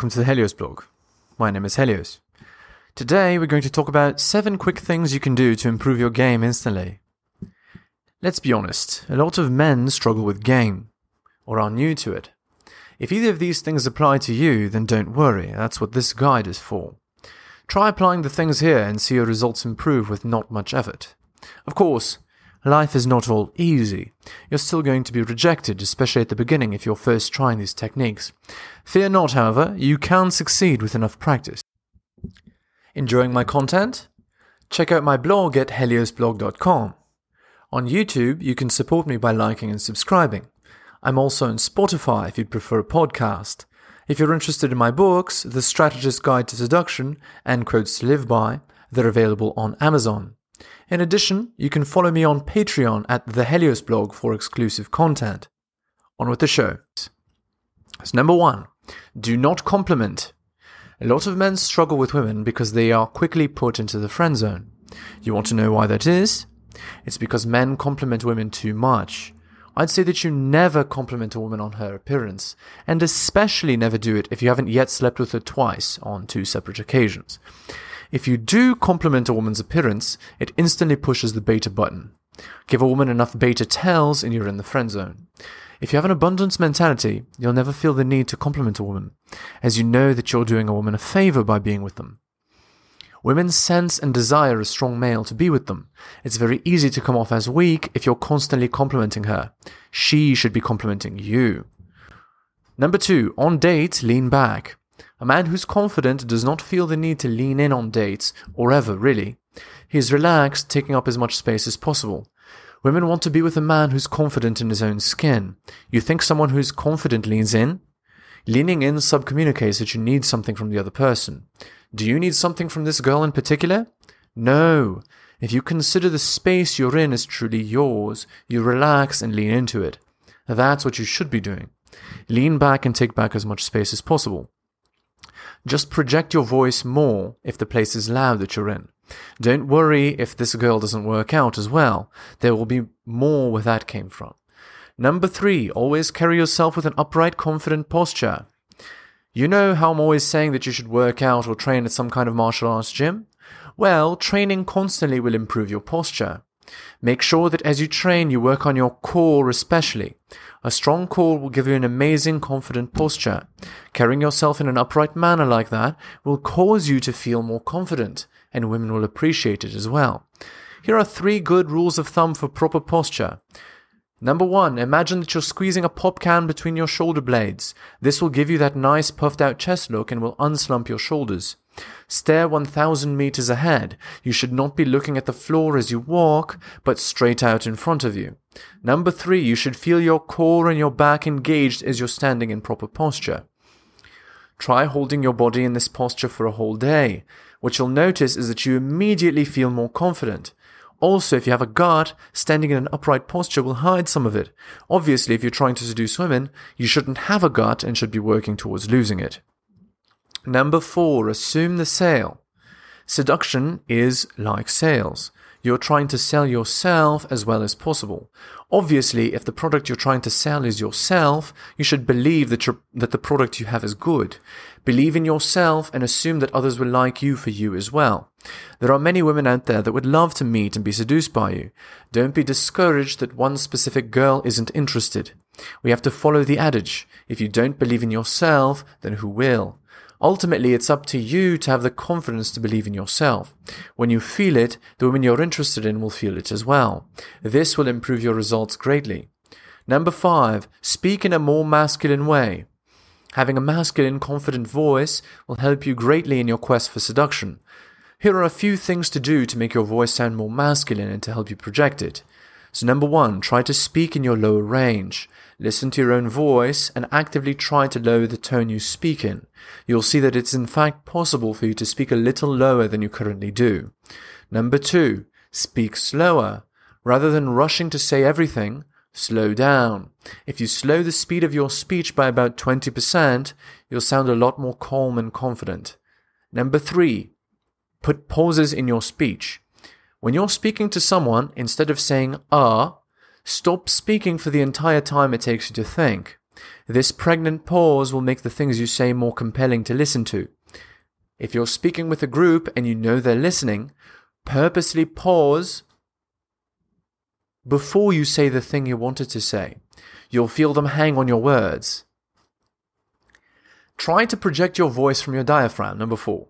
welcome to the Helios blog. My name is Helios. Today we're going to talk about 7 quick things you can do to improve your game instantly. Let's be honest, a lot of men struggle with game, or are new to it. If either of these things apply to you, then don't worry, that's what this guide is for. Try applying the things here and see your results improve with not much effort. Of course, Life is not all easy. You're still going to be rejected, especially at the beginning if you're first trying these techniques. Fear not, however, you can succeed with enough practice. Enjoying my content? Check out my blog at heliosblog.com. On YouTube, you can support me by liking and subscribing. I'm also on Spotify if you'd prefer a podcast. If you're interested in my books, The Strategist's Guide to Seduction and Quotes to Live By, they're available on Amazon. In addition, you can follow me on Patreon at the Helios blog for exclusive content. On with the show. So number one, do not compliment. A lot of men struggle with women because they are quickly put into the friend zone. You want to know why that is? It's because men compliment women too much. I'd say that you never compliment a woman on her appearance, and especially never do it if you haven't yet slept with her twice on two separate occasions. If you do compliment a woman's appearance, it instantly pushes the beta button. Give a woman enough beta tells and you're in the friend zone. If you have an abundance mentality, you'll never feel the need to compliment a woman, as you know that you're doing a woman a favor by being with them. Women sense and desire a strong male to be with them. It's very easy to come off as weak if you're constantly complimenting her. She should be complimenting you. Number two, on date, lean back. A man who's confident does not feel the need to lean in on dates, or ever, really. He is relaxed, taking up as much space as possible. Women want to be with a man who's confident in his own skin. You think someone who's confident leans in? Leaning in subcommunicates that you need something from the other person. Do you need something from this girl in particular? No. If you consider the space you're in as truly yours, you relax and lean into it. That's what you should be doing. Lean back and take back as much space as possible. Just project your voice more if the place is loud that you're in. Don't worry if this girl doesn't work out as well. There will be more where that came from. Number three, always carry yourself with an upright, confident posture. You know how I'm always saying that you should work out or train at some kind of martial arts gym? Well, training constantly will improve your posture. Make sure that as you train, you work on your core especially. A strong core will give you an amazing confident posture. Carrying yourself in an upright manner like that will cause you to feel more confident, and women will appreciate it as well. Here are three good rules of thumb for proper posture. Number one, imagine that you're squeezing a pop can between your shoulder blades. This will give you that nice puffed out chest look and will unslump your shoulders. Stare 1000 meters ahead. You should not be looking at the floor as you walk, but straight out in front of you. Number three, you should feel your core and your back engaged as you're standing in proper posture. Try holding your body in this posture for a whole day. What you'll notice is that you immediately feel more confident. Also, if you have a gut, standing in an upright posture will hide some of it. Obviously, if you're trying to seduce women, you shouldn't have a gut and should be working towards losing it. Number four, assume the sale. Seduction is like sales. You're trying to sell yourself as well as possible. Obviously, if the product you're trying to sell is yourself, you should believe that, that the product you have is good. Believe in yourself and assume that others will like you for you as well. There are many women out there that would love to meet and be seduced by you. Don't be discouraged that one specific girl isn't interested. We have to follow the adage. If you don't believe in yourself, then who will? Ultimately, it's up to you to have the confidence to believe in yourself. When you feel it, the women you're interested in will feel it as well. This will improve your results greatly. Number five, speak in a more masculine way. Having a masculine, confident voice will help you greatly in your quest for seduction. Here are a few things to do to make your voice sound more masculine and to help you project it. So, number one, try to speak in your lower range. Listen to your own voice and actively try to lower the tone you speak in. You'll see that it's in fact possible for you to speak a little lower than you currently do. Number two, speak slower. Rather than rushing to say everything, slow down. If you slow the speed of your speech by about 20%, you'll sound a lot more calm and confident. Number three, put pauses in your speech. When you're speaking to someone, instead of saying ah, stop speaking for the entire time it takes you to think. This pregnant pause will make the things you say more compelling to listen to. If you're speaking with a group and you know they're listening, purposely pause before you say the thing you wanted to say. You'll feel them hang on your words. Try to project your voice from your diaphragm. Number four.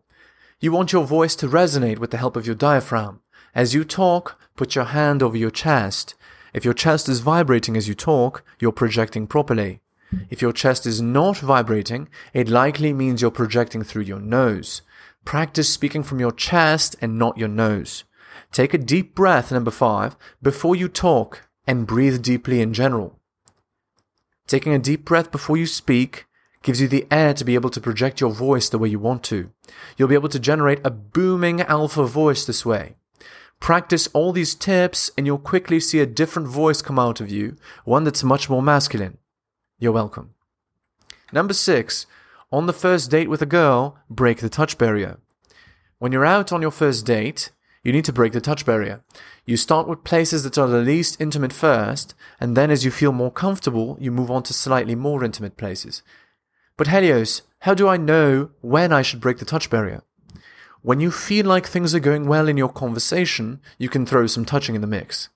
You want your voice to resonate with the help of your diaphragm. As you talk, put your hand over your chest. If your chest is vibrating as you talk, you're projecting properly. If your chest is not vibrating, it likely means you're projecting through your nose. Practice speaking from your chest and not your nose. Take a deep breath, number five, before you talk and breathe deeply in general. Taking a deep breath before you speak gives you the air to be able to project your voice the way you want to. You'll be able to generate a booming alpha voice this way. Practice all these tips and you'll quickly see a different voice come out of you, one that's much more masculine. You're welcome. Number six, on the first date with a girl, break the touch barrier. When you're out on your first date, you need to break the touch barrier. You start with places that are the least intimate first, and then as you feel more comfortable, you move on to slightly more intimate places. But Helios, how do I know when I should break the touch barrier? When you feel like things are going well in your conversation, you can throw some touching in the mix.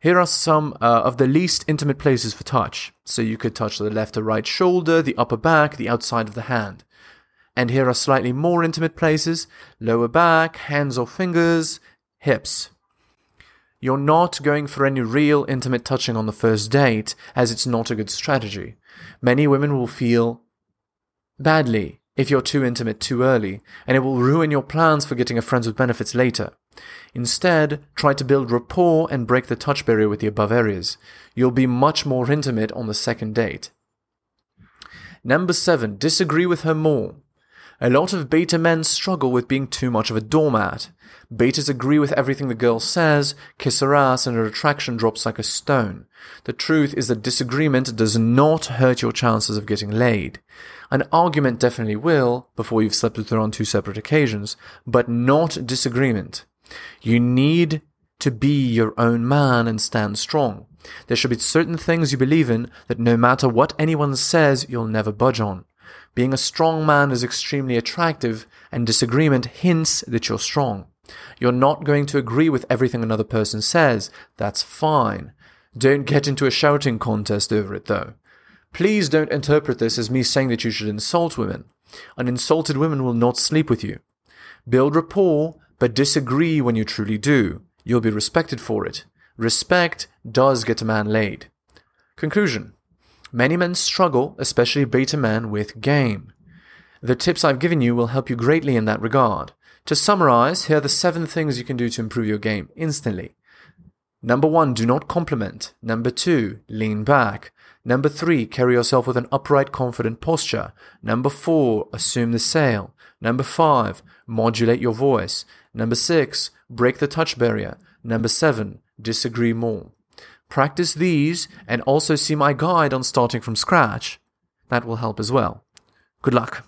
Here are some uh, of the least intimate places for touch. So you could touch the left or right shoulder, the upper back, the outside of the hand. And here are slightly more intimate places lower back, hands or fingers, hips. You're not going for any real intimate touching on the first date, as it's not a good strategy. Many women will feel badly if you're too intimate too early, and it will ruin your plans for getting a friends with benefits later. Instead, try to build rapport and break the touch barrier with the above areas. You'll be much more intimate on the second date. Number 7. Disagree with her more. A lot of beta men struggle with being too much of a doormat. Betas agree with everything the girl says, kiss her ass, and her attraction drops like a stone. The truth is that disagreement does not hurt your chances of getting laid. An argument definitely will, before you've slept with her on two separate occasions, but not disagreement. You need to be your own man and stand strong. There should be certain things you believe in that no matter what anyone says, you'll never budge on. Being a strong man is extremely attractive, and disagreement hints that you're strong. You're not going to agree with everything another person says. That's fine. Don't get into a shouting contest over it, though. Please don't interpret this as me saying that you should insult women. An insulted woman will not sleep with you. Build rapport but disagree when you truly do. You'll be respected for it. Respect does get a man laid. Conclusion Many men struggle, especially beta men, with game. The tips I've given you will help you greatly in that regard. To summarize, here are the seven things you can do to improve your game instantly. Number one, do not compliment. Number two, lean back. Number three, carry yourself with an upright, confident posture. Number four, assume the sale. Number five, modulate your voice. Number six, break the touch barrier. Number seven, disagree more. Practice these and also see my guide on starting from scratch. That will help as well. Good luck.